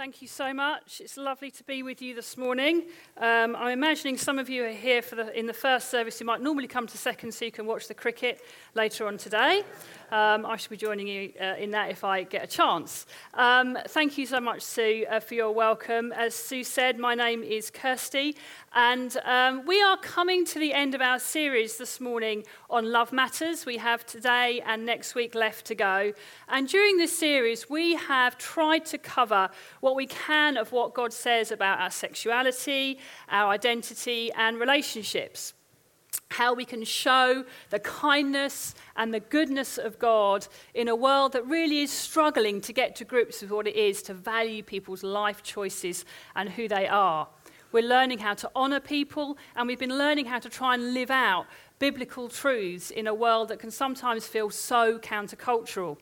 thank you so much. It's lovely to be with you this morning. Um, I'm imagining some of you are here for the, in the first service. You might normally come to second so you can watch the cricket later on today. Um, I should be joining you uh, in that if I get a chance. Um, thank you so much, Sue, uh, for your welcome. As Sue said, my name is Kirsty, and um, we are coming to the end of our series this morning on Love Matters. We have today and next week left to go. And during this series, we have tried to cover what we can of what God says about our sexuality, our identity, and relationships how we can show the kindness and the goodness of God in a world that really is struggling to get to grips with what it is to value people's life choices and who they are. We're learning how to honor people, and we've been learning how to try and live out biblical truths in a world that can sometimes feel so countercultural.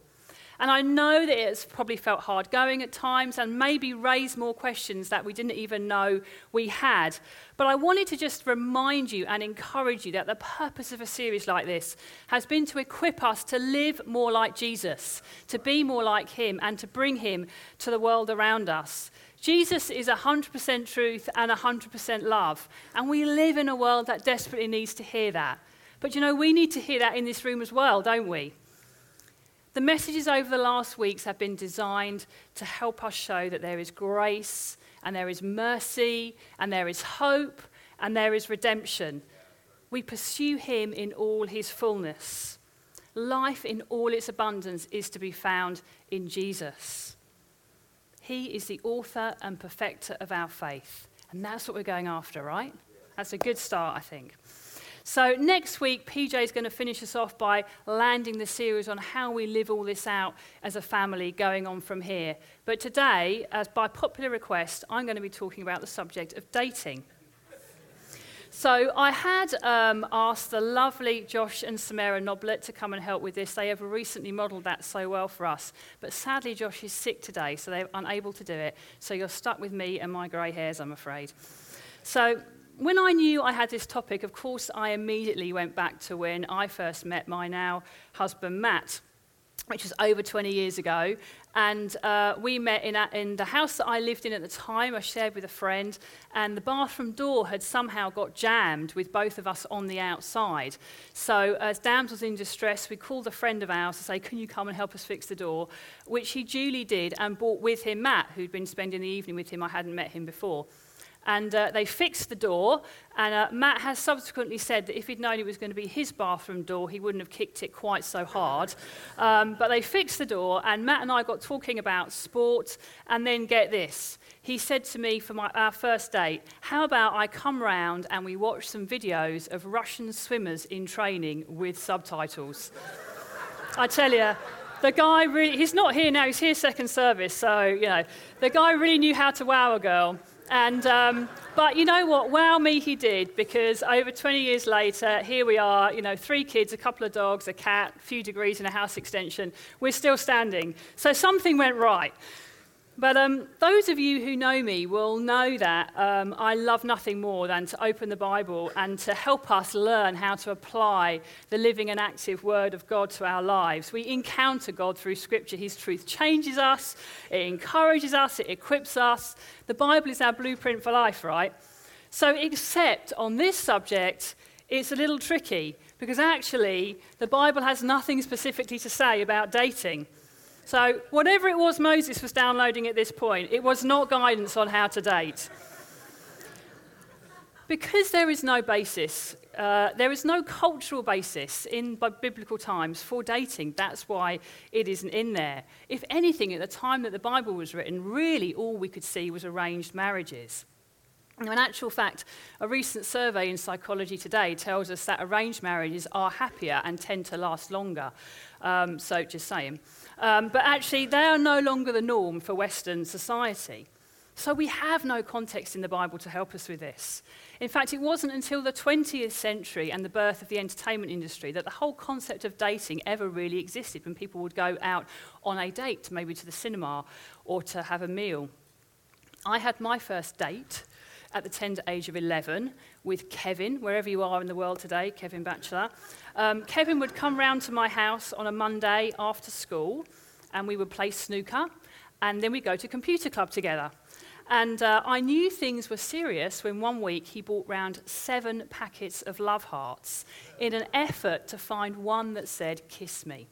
And I know that it's probably felt hard going at times and maybe raised more questions that we didn't even know we had. But I wanted to just remind you and encourage you that the purpose of a series like this has been to equip us to live more like Jesus, to be more like him, and to bring him to the world around us. Jesus is 100% truth and 100% love. And we live in a world that desperately needs to hear that. But you know, we need to hear that in this room as well, don't we? The messages over the last weeks have been designed to help us show that there is grace and there is mercy and there is hope and there is redemption. We pursue him in all his fullness. Life in all its abundance is to be found in Jesus. He is the author and perfecter of our faith. And that's what we're going after, right? That's a good start, I think. So, next week, PJ is going to finish us off by landing the series on how we live all this out as a family going on from here. But today, as by popular request, I'm going to be talking about the subject of dating. So I had um, asked the lovely Josh and Samara Noblet to come and help with this. They have recently modelled that so well for us. But sadly, Josh is sick today, so they're unable to do it. So you're stuck with me and my grey hairs, I'm afraid. So when I knew I had this topic, of course, I immediately went back to when I first met my now husband, Matt, which was over 20 years ago. And uh, we met in, a, in the house that I lived in at the time, I shared with a friend, and the bathroom door had somehow got jammed with both of us on the outside. So, as Dams was in distress, we called a friend of ours to say, Can you come and help us fix the door? Which he duly did and brought with him Matt, who'd been spending the evening with him. I hadn't met him before and uh, they fixed the door. And uh, Matt has subsequently said that if he'd known it was going to be his bathroom door, he wouldn't have kicked it quite so hard. Um, but they fixed the door, and Matt and I got talking about sport. And then get this he said to me for my, our first date, How about I come round and we watch some videos of Russian swimmers in training with subtitles? I tell you, the guy really, he's not here now, he's here second service, so, you know, the guy really knew how to wow a girl. And, um, but you know what? Wow me, he did, because over 20 years later, here we are, you know, three kids, a couple of dogs, a cat, a few degrees, and a house extension. We're still standing. So something went right. But um, those of you who know me will know that um, I love nothing more than to open the Bible and to help us learn how to apply the living and active Word of God to our lives. We encounter God through Scripture. His truth changes us, it encourages us, it equips us. The Bible is our blueprint for life, right? So, except on this subject, it's a little tricky because actually the Bible has nothing specifically to say about dating. So, whatever it was Moses was downloading at this point, it was not guidance on how to date. Because there is no basis, uh, there is no cultural basis in biblical times for dating. That's why it isn't in there. If anything, at the time that the Bible was written, really all we could see was arranged marriages. Now, in actual fact, a recent survey in Psychology Today tells us that arranged marriages are happier and tend to last longer. Um, so, just saying. Um, but actually, they are no longer the norm for Western society. So we have no context in the Bible to help us with this. In fact, it wasn't until the 20th century and the birth of the entertainment industry that the whole concept of dating ever really existed when people would go out on a date, maybe to the cinema or to have a meal. I had my first date at the tender age of 11 with Kevin, wherever you are in the world today, Kevin Batchelor. Um, Kevin would come round to my house on a Monday after school and we would play snooker. and then we'd go to computer club together. And uh, I knew things were serious when one week he brought round seven packets of love hearts in an effort to find one that said, Kiss me.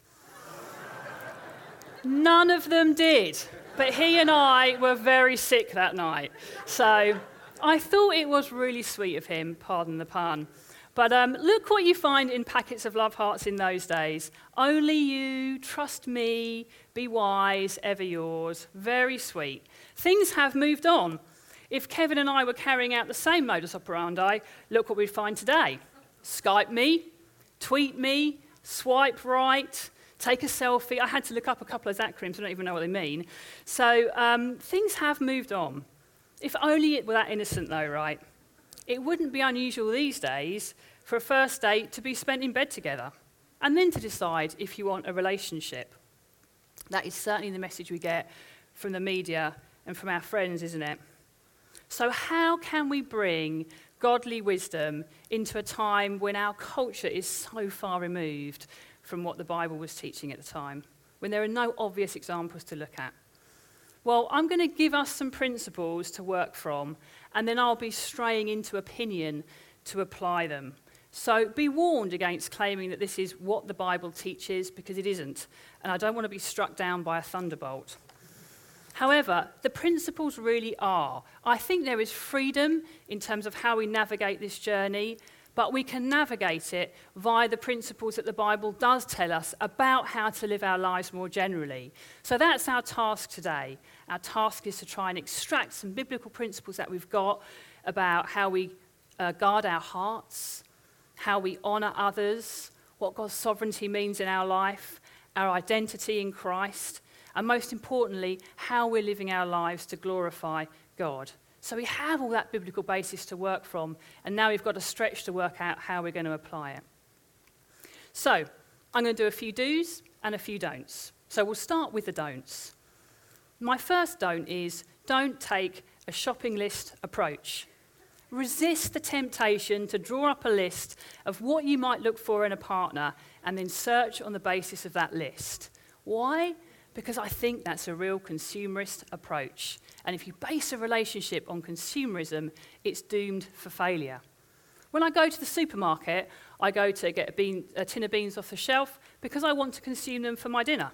None of them did, but he and I were very sick that night. So I thought it was really sweet of him, pardon the pun. But um, look what you find in packets of love hearts in those days. Only you, trust me, be wise, ever yours. Very sweet. Things have moved on. If Kevin and I were carrying out the same modus operandi, look what we'd find today. Skype me, tweet me, swipe right, take a selfie. I had to look up a couple of acronyms, I don't even know what they mean. So um, things have moved on. If only it were that innocent, though, right? It wouldn't be unusual these days for a first date to be spent in bed together and then to decide if you want a relationship. That is certainly the message we get from the media and from our friends, isn't it? So, how can we bring godly wisdom into a time when our culture is so far removed from what the Bible was teaching at the time, when there are no obvious examples to look at? Well, I'm going to give us some principles to work from, and then I'll be straying into opinion to apply them. So be warned against claiming that this is what the Bible teaches, because it isn't. And I don't want to be struck down by a thunderbolt. However, the principles really are. I think there is freedom in terms of how we navigate this journey, but we can navigate it via the principles that the Bible does tell us about how to live our lives more generally. So that's our task today. Our task is to try and extract some biblical principles that we've got about how we uh, guard our hearts, how we honour others, what God's sovereignty means in our life, our identity in Christ, and most importantly, how we're living our lives to glorify God. So we have all that biblical basis to work from, and now we've got a stretch to work out how we're going to apply it. So I'm going to do a few do's and a few don'ts. So we'll start with the don'ts. My first don't is don't take a shopping list approach. Resist the temptation to draw up a list of what you might look for in a partner and then search on the basis of that list. Why? Because I think that's a real consumerist approach. And if you base a relationship on consumerism, it's doomed for failure. When I go to the supermarket, I go to get a, bean, a tin of beans off the shelf because I want to consume them for my dinner.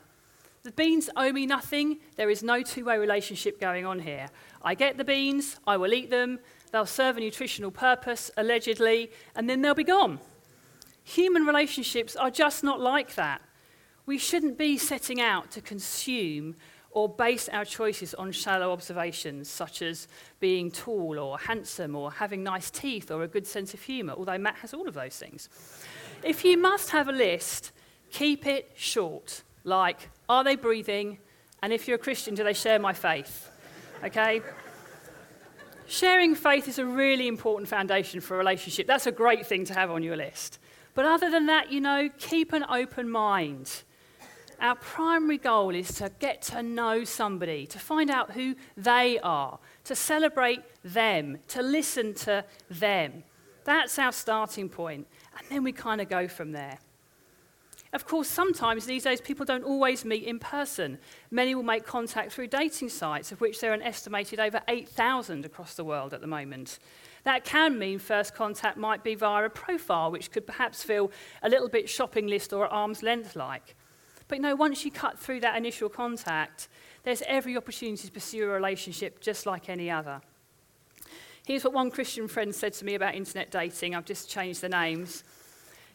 The beans owe me nothing. There is no two way relationship going on here. I get the beans, I will eat them, they'll serve a nutritional purpose, allegedly, and then they'll be gone. Human relationships are just not like that. We shouldn't be setting out to consume or base our choices on shallow observations, such as being tall or handsome or having nice teeth or a good sense of humour, although Matt has all of those things. If you must have a list, keep it short, like, are they breathing? And if you're a Christian, do they share my faith? Okay? Sharing faith is a really important foundation for a relationship. That's a great thing to have on your list. But other than that, you know, keep an open mind. Our primary goal is to get to know somebody, to find out who they are, to celebrate them, to listen to them. That's our starting point. And then we kind of go from there. Of course, sometimes these days people don't always meet in person. Many will make contact through dating sites, of which there are an estimated over 8,000 across the world at the moment. That can mean first contact might be via a profile, which could perhaps feel a little bit shopping list or arm's length like. But know, once you cut through that initial contact, there's every opportunity to pursue a relationship just like any other. Here's what one Christian friend said to me about internet dating. I've just changed the names.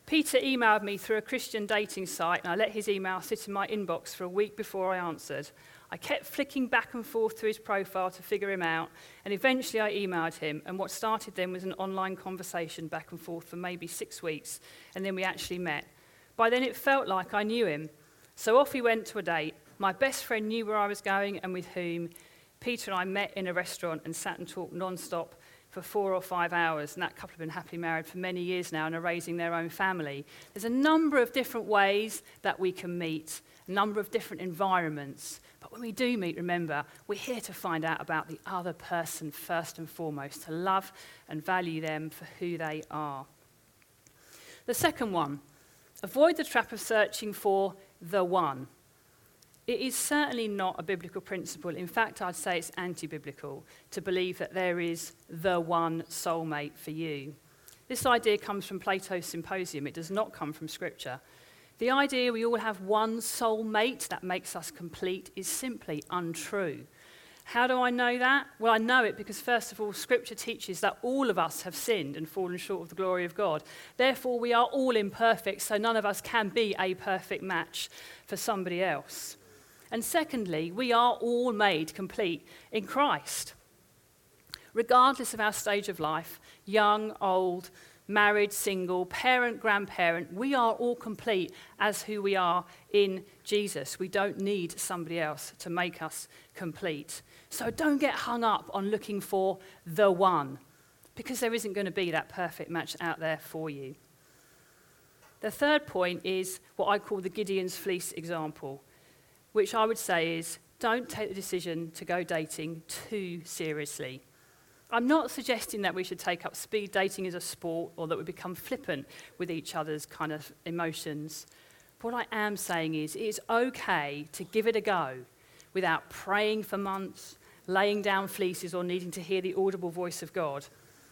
Peter emailed me through a Christian dating site, and I let his email sit in my inbox for a week before I answered. I kept flicking back and forth through his profile to figure him out, and eventually I emailed him. And what started then was an online conversation back and forth for maybe six weeks, and then we actually met. By then, it felt like I knew him. So off we went to a date. My best friend knew where I was going and with whom. Peter and I met in a restaurant and sat and talked non-stop for four or five hours, and that couple have been happily married for many years now and are raising their own family. There's a number of different ways that we can meet, a number of different environments. But when we do meet, remember, we're here to find out about the other person first and foremost, to love and value them for who they are. The second one, avoid the trap of searching for the one. It is certainly not a biblical principle. In fact, I'd say it's anti biblical to believe that there is the one soulmate for you. This idea comes from Plato's Symposium, it does not come from Scripture. The idea we all have one soulmate that makes us complete is simply untrue. How do I know that? Well, I know it because, first of all, Scripture teaches that all of us have sinned and fallen short of the glory of God. Therefore, we are all imperfect, so none of us can be a perfect match for somebody else. And secondly, we are all made complete in Christ. Regardless of our stage of life, young, old, married, single, parent, grandparent, we are all complete as who we are in Jesus. We don't need somebody else to make us complete. So don't get hung up on looking for the one, because there isn't going to be that perfect match out there for you. The third point is what I call the Gideon's fleece example which I would say is don't take the decision to go dating too seriously. I'm not suggesting that we should take up speed dating as a sport or that we become flippant with each other's kind of emotions. What I am saying is it's okay to give it a go without praying for months, laying down fleeces, or needing to hear the audible voice of God.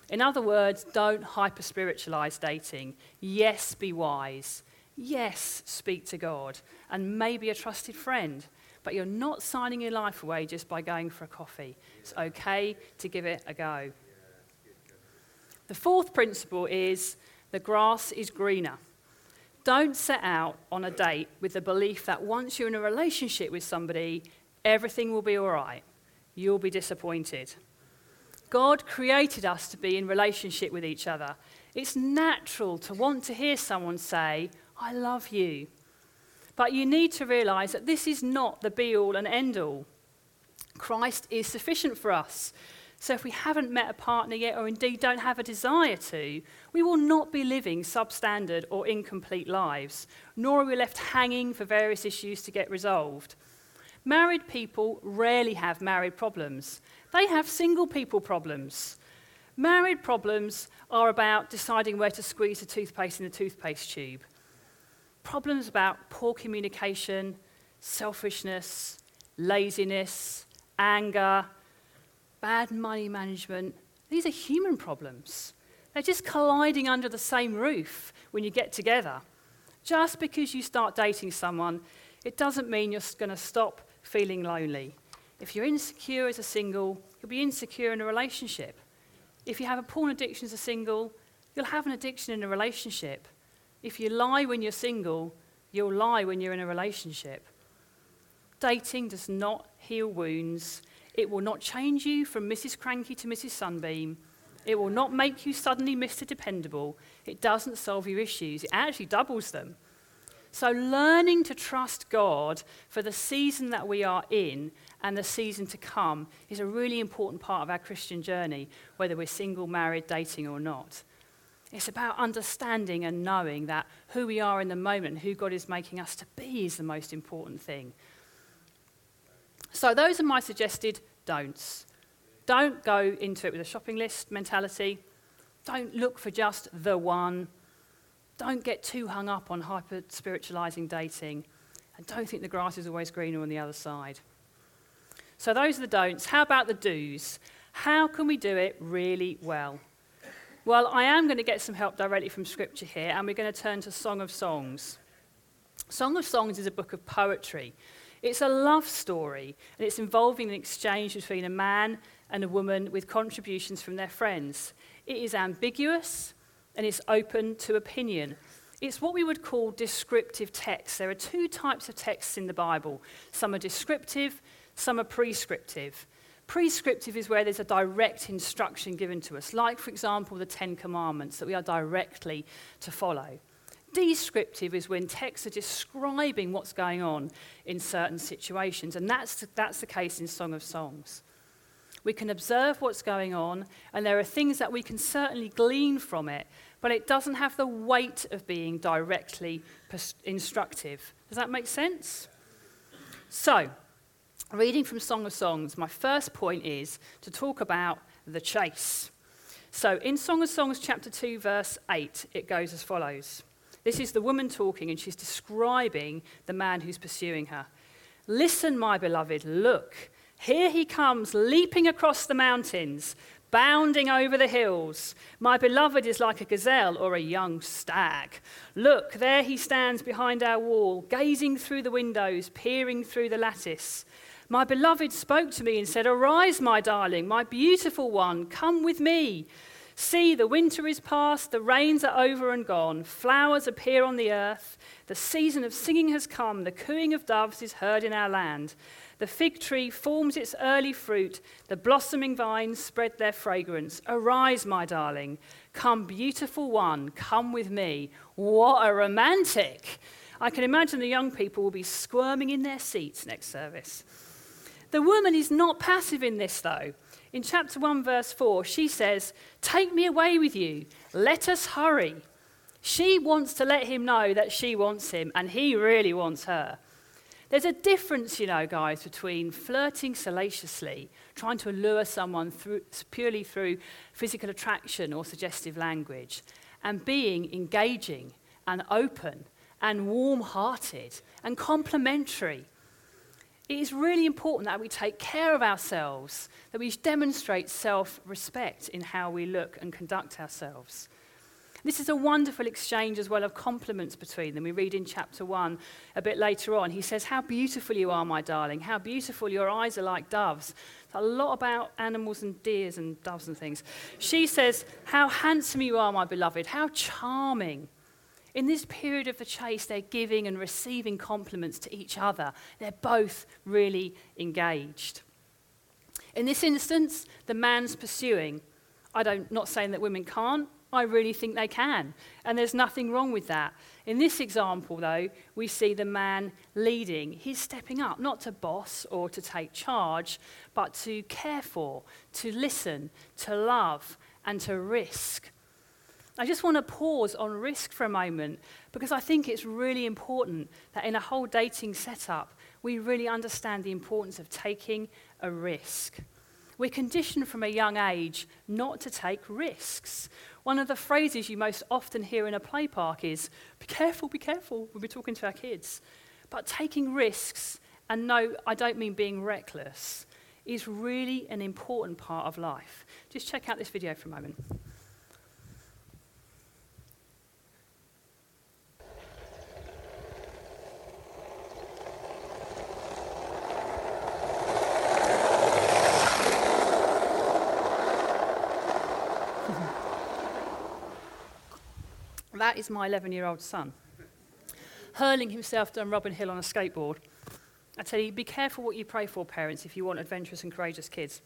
In other words, don't hyper spiritualize dating. Yes, be wise. Yes, speak to God and maybe a trusted friend, but you're not signing your life away just by going for a coffee. It's okay to give it a go. The fourth principle is the grass is greener. Don't set out on a date with the belief that once you're in a relationship with somebody, everything will be all right. You'll be disappointed. God created us to be in relationship with each other. It's natural to want to hear someone say, I love you. But you need to realize that this is not the be all and end all. Christ is sufficient for us. So if we haven't met a partner yet, or indeed don't have a desire to, we will not be living substandard or incomplete lives, nor are we left hanging for various issues to get resolved. Married people rarely have married problems, they have single people problems. Married problems are about deciding where to squeeze the toothpaste in the toothpaste tube problems about poor communication, selfishness, laziness, anger, bad money management. These are human problems. They're just colliding under the same roof when you get together. Just because you start dating someone, it doesn't mean you're going to stop feeling lonely. If you're insecure as a single, you'll be insecure in a relationship. If you have a porn addiction as a single, you'll have an addiction in a relationship. If you lie when you're single, you'll lie when you're in a relationship. Dating does not heal wounds. It will not change you from Mrs. Cranky to Mrs. Sunbeam. It will not make you suddenly Mr. Dependable. It doesn't solve your issues, it actually doubles them. So, learning to trust God for the season that we are in and the season to come is a really important part of our Christian journey, whether we're single, married, dating, or not. It's about understanding and knowing that who we are in the moment, who God is making us to be, is the most important thing. So, those are my suggested don'ts. Don't go into it with a shopping list mentality. Don't look for just the one. Don't get too hung up on hyper spiritualizing dating. And don't think the grass is always greener on the other side. So, those are the don'ts. How about the do's? How can we do it really well? Well, I am going to get some help directly from Scripture here, and we're going to turn to Song of Songs. Song of Songs is a book of poetry. It's a love story, and it's involving an exchange between a man and a woman with contributions from their friends. It is ambiguous and it's open to opinion. It's what we would call descriptive text. There are two types of texts in the Bible some are descriptive, some are prescriptive. Prescriptive is where there's a direct instruction given to us, like, for example, the Ten Commandments that we are directly to follow. Descriptive is when texts are describing what's going on in certain situations, and that's, that's the case in Song of Songs. We can observe what's going on, and there are things that we can certainly glean from it, but it doesn't have the weight of being directly instructive. Does that make sense? So, reading from Song of Songs, my first point is to talk about the chase. So, in Song of Songs, chapter 2, verse 8, it goes as follows This is the woman talking, and she's describing the man who's pursuing her. Listen, my beloved, look. Here he comes, leaping across the mountains, bounding over the hills. My beloved is like a gazelle or a young stag. Look, there he stands behind our wall, gazing through the windows, peering through the lattice. My beloved spoke to me and said, Arise, my darling, my beautiful one, come with me. See, the winter is past, the rains are over and gone, flowers appear on the earth, the season of singing has come, the cooing of doves is heard in our land. The fig tree forms its early fruit, the blossoming vines spread their fragrance. Arise, my darling, come, beautiful one, come with me. What a romantic! I can imagine the young people will be squirming in their seats next service. The woman is not passive in this, though. In chapter 1, verse 4, she says, Take me away with you. Let us hurry. She wants to let him know that she wants him, and he really wants her. There's a difference, you know, guys, between flirting salaciously, trying to allure someone through, purely through physical attraction or suggestive language, and being engaging and open and warm hearted and complimentary it is really important that we take care of ourselves, that we demonstrate self respect in how we look and conduct ourselves. This is a wonderful exchange as well of compliments between them. We read in chapter 1 a bit later on. He says, How beautiful you are, my darling. How beautiful your eyes are like doves. It's a lot about animals and deers and doves and things. She says, How handsome you are, my beloved. How charming. In this period of the chase, they're giving and receiving compliments to each other. They're both really engaged. In this instance, the man's pursuing. I don't not saying that women can't. I really think they can. And there's nothing wrong with that. In this example, though, we see the man leading. He's stepping up, not to boss or to take charge, but to care for, to listen, to love, and to risk. I just want to pause on risk for a moment because I think it's really important that in a whole dating setup, we really understand the importance of taking a risk. We're conditioned from a young age not to take risks. One of the phrases you most often hear in a play park is, be careful, be careful, when we're talking to our kids. But taking risks, and no, I don't mean being reckless, is really an important part of life. Just check out this video for a moment. That is my 11 year old son, hurling himself down Robin Hill on a skateboard. I tell you, be careful what you pray for, parents, if you want adventurous and courageous kids.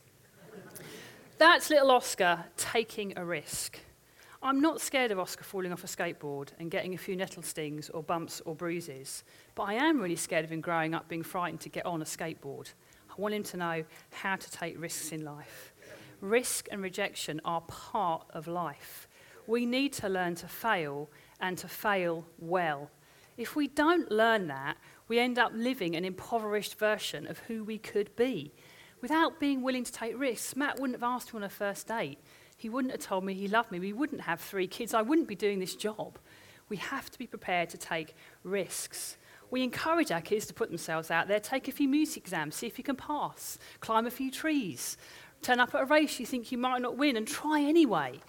That's little Oscar taking a risk. I'm not scared of Oscar falling off a skateboard and getting a few nettle stings or bumps or bruises, but I am really scared of him growing up being frightened to get on a skateboard. I want him to know how to take risks in life. Risk and rejection are part of life we need to learn to fail and to fail well. If we don't learn that, we end up living an impoverished version of who we could be. Without being willing to take risks, Matt wouldn't have asked me on a first date. He wouldn't have told me he loved me. We wouldn't have three kids. I wouldn't be doing this job. We have to be prepared to take risks. We encourage our kids to put themselves out there, take a few music exams, see if you can pass, climb a few trees, turn up at a race you think you might not win, and try anyway.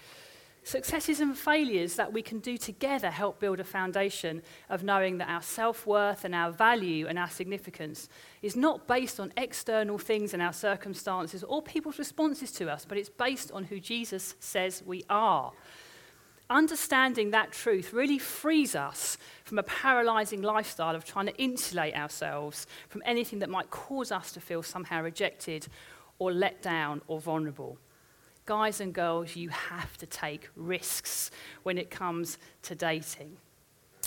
Successes and failures that we can do together help build a foundation of knowing that our self worth and our value and our significance is not based on external things and our circumstances or people's responses to us, but it's based on who Jesus says we are. Understanding that truth really frees us from a paralyzing lifestyle of trying to insulate ourselves from anything that might cause us to feel somehow rejected or let down or vulnerable guys and girls, you have to take risks when it comes to dating.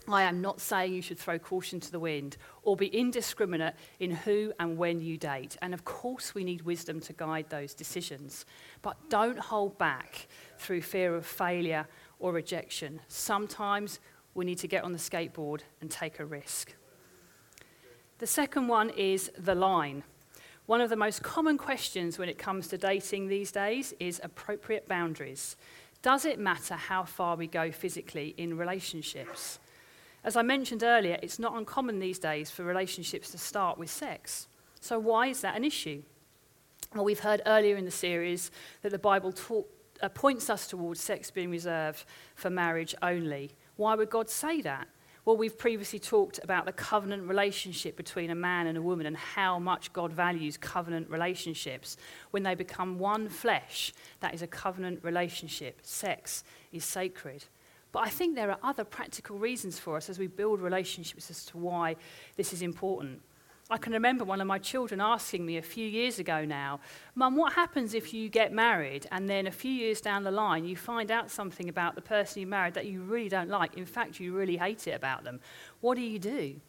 I am not saying you should throw caution to the wind or be indiscriminate in who and when you date. And of course, we need wisdom to guide those decisions. But don't hold back through fear of failure or rejection. Sometimes we need to get on the skateboard and take a risk. The second one is the line. One of the most common questions when it comes to dating these days is appropriate boundaries. Does it matter how far we go physically in relationships? As I mentioned earlier, it's not uncommon these days for relationships to start with sex. So, why is that an issue? Well, we've heard earlier in the series that the Bible uh, points us towards sex being reserved for marriage only. Why would God say that? Well, we've previously talked about the covenant relationship between a man and a woman and how much God values covenant relationships. When they become one flesh, that is a covenant relationship. Sex is sacred. But I think there are other practical reasons for us as we build relationships as to why this is important. I can remember one of my children asking me a few years ago now, Mum, what happens if you get married and then a few years down the line you find out something about the person you married that you really don't like? In fact, you really hate it about them. What do you do?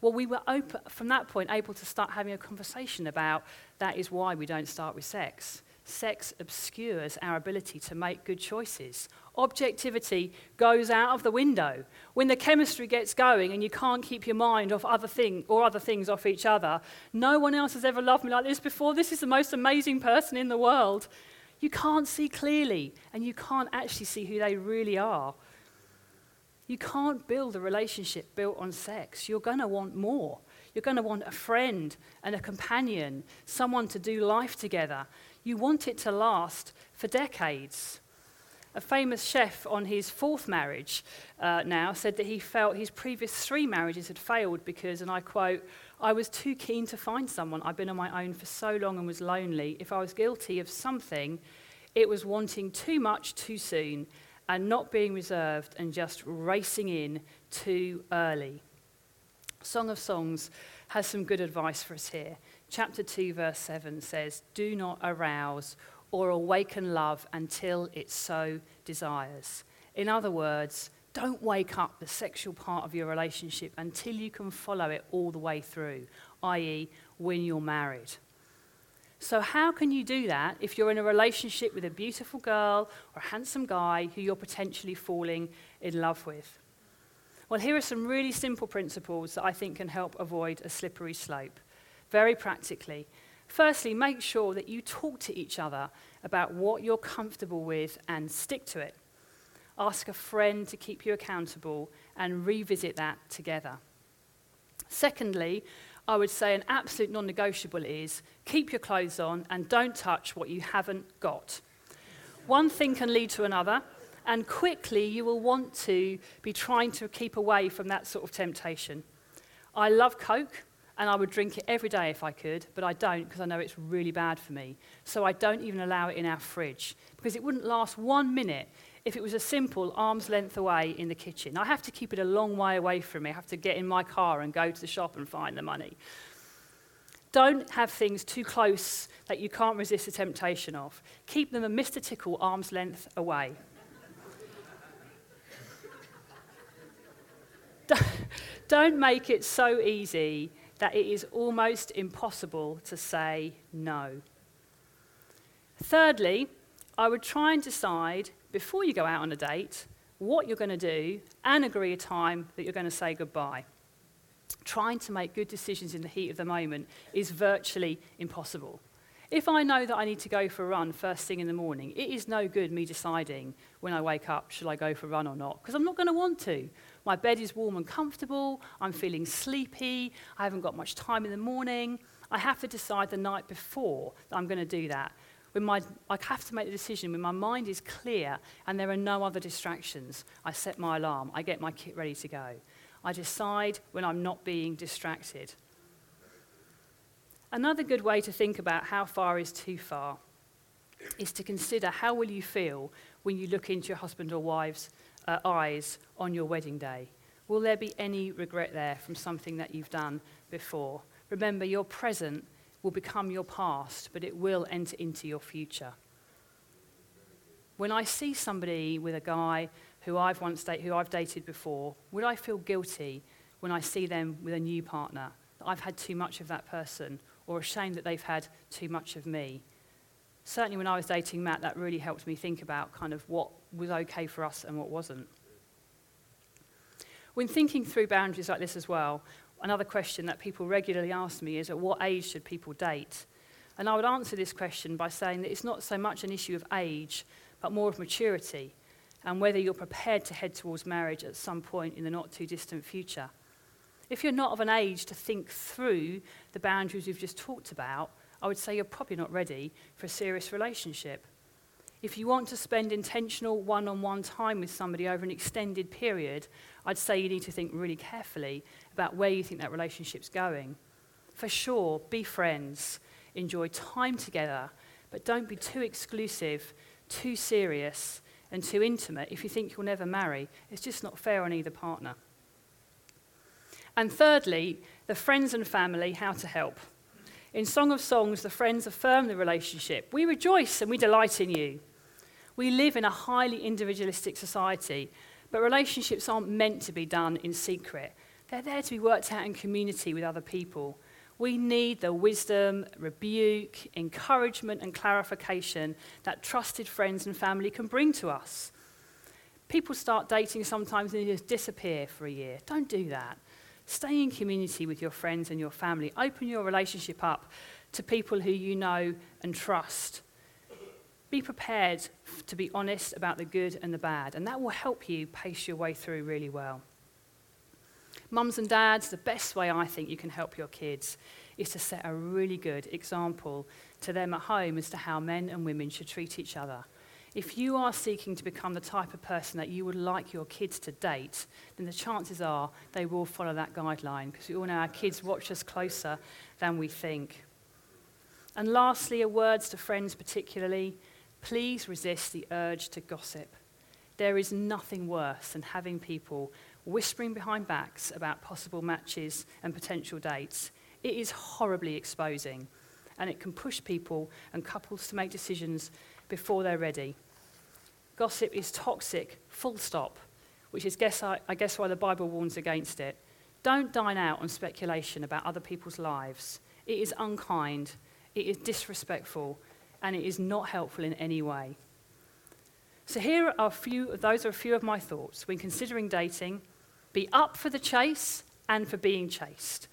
Well, we were open, from that point able to start having a conversation about that is why we don't start with sex. Sex obscures our ability to make good choices objectivity goes out of the window. When the chemistry gets going and you can't keep your mind off other thing or other things off each other, no one else has ever loved me like this before. This is the most amazing person in the world. You can't see clearly and you can't actually see who they really are. You can't build a relationship built on sex. You're going to want more. You're going to want a friend and a companion, someone to do life together. You want it to last for decades. A famous chef on his fourth marriage uh, now said that he felt his previous three marriages had failed because, and I quote, I was too keen to find someone. I'd been on my own for so long and was lonely. If I was guilty of something, it was wanting too much too soon and not being reserved and just racing in too early. Song of Songs has some good advice for us here. Chapter 2, verse 7 says, Do not arouse or awaken love until it so desires. In other words, don't wake up the sexual part of your relationship until you can follow it all the way through, i.e., when you're married. So, how can you do that if you're in a relationship with a beautiful girl or a handsome guy who you're potentially falling in love with? Well, here are some really simple principles that I think can help avoid a slippery slope. Very practically, Firstly, make sure that you talk to each other about what you're comfortable with and stick to it. Ask a friend to keep you accountable and revisit that together. Secondly, I would say an absolute non negotiable is keep your clothes on and don't touch what you haven't got. One thing can lead to another, and quickly you will want to be trying to keep away from that sort of temptation. I love Coke, and I would drink it every day if I could, but I don't because I know it's really bad for me. So I don't even allow it in our fridge because it wouldn't last one minute if it was a simple arm's length away in the kitchen. I have to keep it a long way away from me. I have to get in my car and go to the shop and find the money. Don't have things too close that you can't resist the temptation of. Keep them a Mr. Tickle arm's length away. Don't make it so easy that it is almost impossible to say no. Thirdly, I would try and decide before you go out on a date what you're going to do and agree a time that you're going to say goodbye. Trying to make good decisions in the heat of the moment is virtually impossible. If I know that I need to go for a run first thing in the morning, it is no good me deciding when I wake up, should I go for a run or not? Because I'm not going to want to. My bed is warm and comfortable. I'm feeling sleepy. I haven't got much time in the morning. I have to decide the night before that I'm going to do that. When my, I have to make the decision when my mind is clear and there are no other distractions. I set my alarm. I get my kit ready to go. I decide when I'm not being distracted. Another good way to think about how far is too far is to consider how will you feel when you look into your husband or wife's uh, eyes on your wedding day. Will there be any regret there from something that you've done before? Remember, your present will become your past, but it will enter into your future. When I see somebody with a guy who I've once dated, who I've dated before, would I feel guilty when I see them with a new partner? That I've had too much of that person or ashamed that they've had too much of me. Certainly, when I was dating Matt, that really helped me think about kind of what was okay for us and what wasn't. When thinking through boundaries like this as well, another question that people regularly ask me is at what age should people date? And I would answer this question by saying that it's not so much an issue of age, but more of maturity. and whether you're prepared to head towards marriage at some point in the not too distant future. If you're not of an age to think through the boundaries we've just talked about, I would say you're probably not ready for a serious relationship. If you want to spend intentional one on one time with somebody over an extended period, I'd say you need to think really carefully about where you think that relationship's going. For sure, be friends, enjoy time together, but don't be too exclusive, too serious, and too intimate if you think you'll never marry. It's just not fair on either partner. And thirdly, the friends and family, how to help. In Song of Songs, the friends affirm the relationship. We rejoice and we delight in you. We live in a highly individualistic society, but relationships aren't meant to be done in secret. They're there to be worked out in community with other people. We need the wisdom, rebuke, encouragement, and clarification that trusted friends and family can bring to us. People start dating sometimes and they just disappear for a year. Don't do that. Stay in community with your friends and your family. Open your relationship up to people who you know and trust. Be prepared to be honest about the good and the bad, and that will help you pace your way through really well. Mums and dads, the best way I think you can help your kids is to set a really good example to them at home as to how men and women should treat each other. If you are seeking to become the type of person that you would like your kids to date, then the chances are they will follow that guideline because we all know our kids watch us closer than we think. And lastly, a words to friends particularly Please resist the urge to gossip. There is nothing worse than having people whispering behind backs about possible matches and potential dates. It is horribly exposing, and it can push people and couples to make decisions before they're ready. Gossip is toxic, full stop, which is, guess, I, I guess, why the Bible warns against it. Don't dine out on speculation about other people's lives. It is unkind, it is disrespectful, and it is not helpful in any way. So here are a few, those are a few of my thoughts when considering dating. Be up for the chase and for being chased.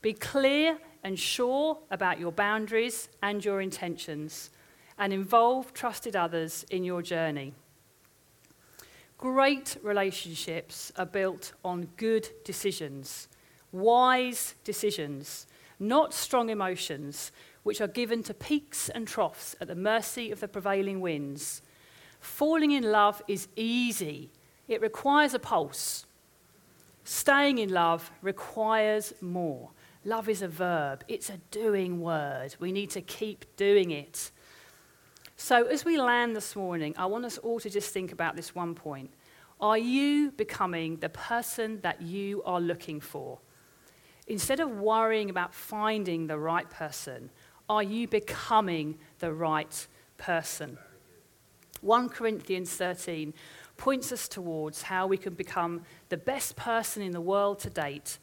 Be clear and sure about your boundaries and your intentions, and involve trusted others in your journey. Great relationships are built on good decisions, wise decisions, not strong emotions, which are given to peaks and troughs at the mercy of the prevailing winds. Falling in love is easy, it requires a pulse. Staying in love requires more. Love is a verb, it's a doing word. We need to keep doing it. So, as we land this morning, I want us all to just think about this one point. Are you becoming the person that you are looking for? Instead of worrying about finding the right person, are you becoming the right person? 1 Corinthians 13 points us towards how we can become the best person in the world to date.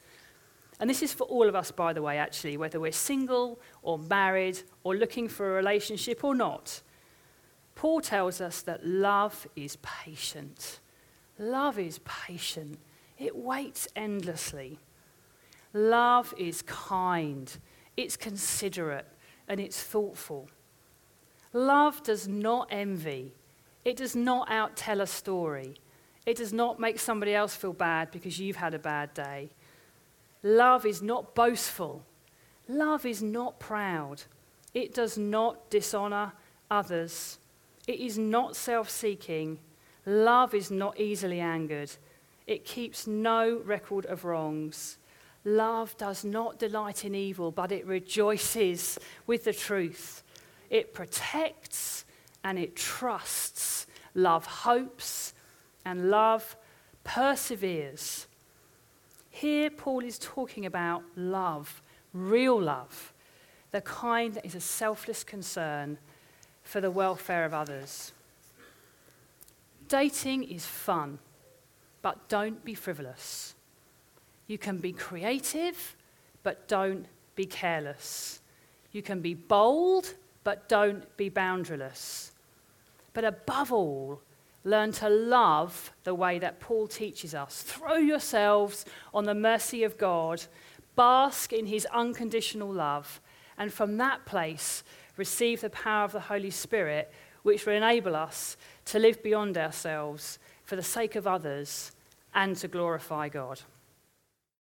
And this is for all of us, by the way, actually, whether we're single or married or looking for a relationship or not. Paul tells us that love is patient. Love is patient, it waits endlessly. Love is kind, it's considerate, and it's thoughtful. Love does not envy, it does not outtell a story, it does not make somebody else feel bad because you've had a bad day. Love is not boastful, love is not proud, it does not dishonor others, it is not self seeking. Love is not easily angered. It keeps no record of wrongs. Love does not delight in evil, but it rejoices with the truth. It protects and it trusts. Love hopes and love perseveres. Here, Paul is talking about love, real love, the kind that is a selfless concern for the welfare of others. Dating is fun, but don't be frivolous. You can be creative, but don't be careless. You can be bold, but don't be boundaryless. But above all, learn to love the way that Paul teaches us. Throw yourselves on the mercy of God, bask in his unconditional love, and from that place, receive the power of the Holy Spirit, which will enable us to live beyond ourselves for the sake of others and to glorify God.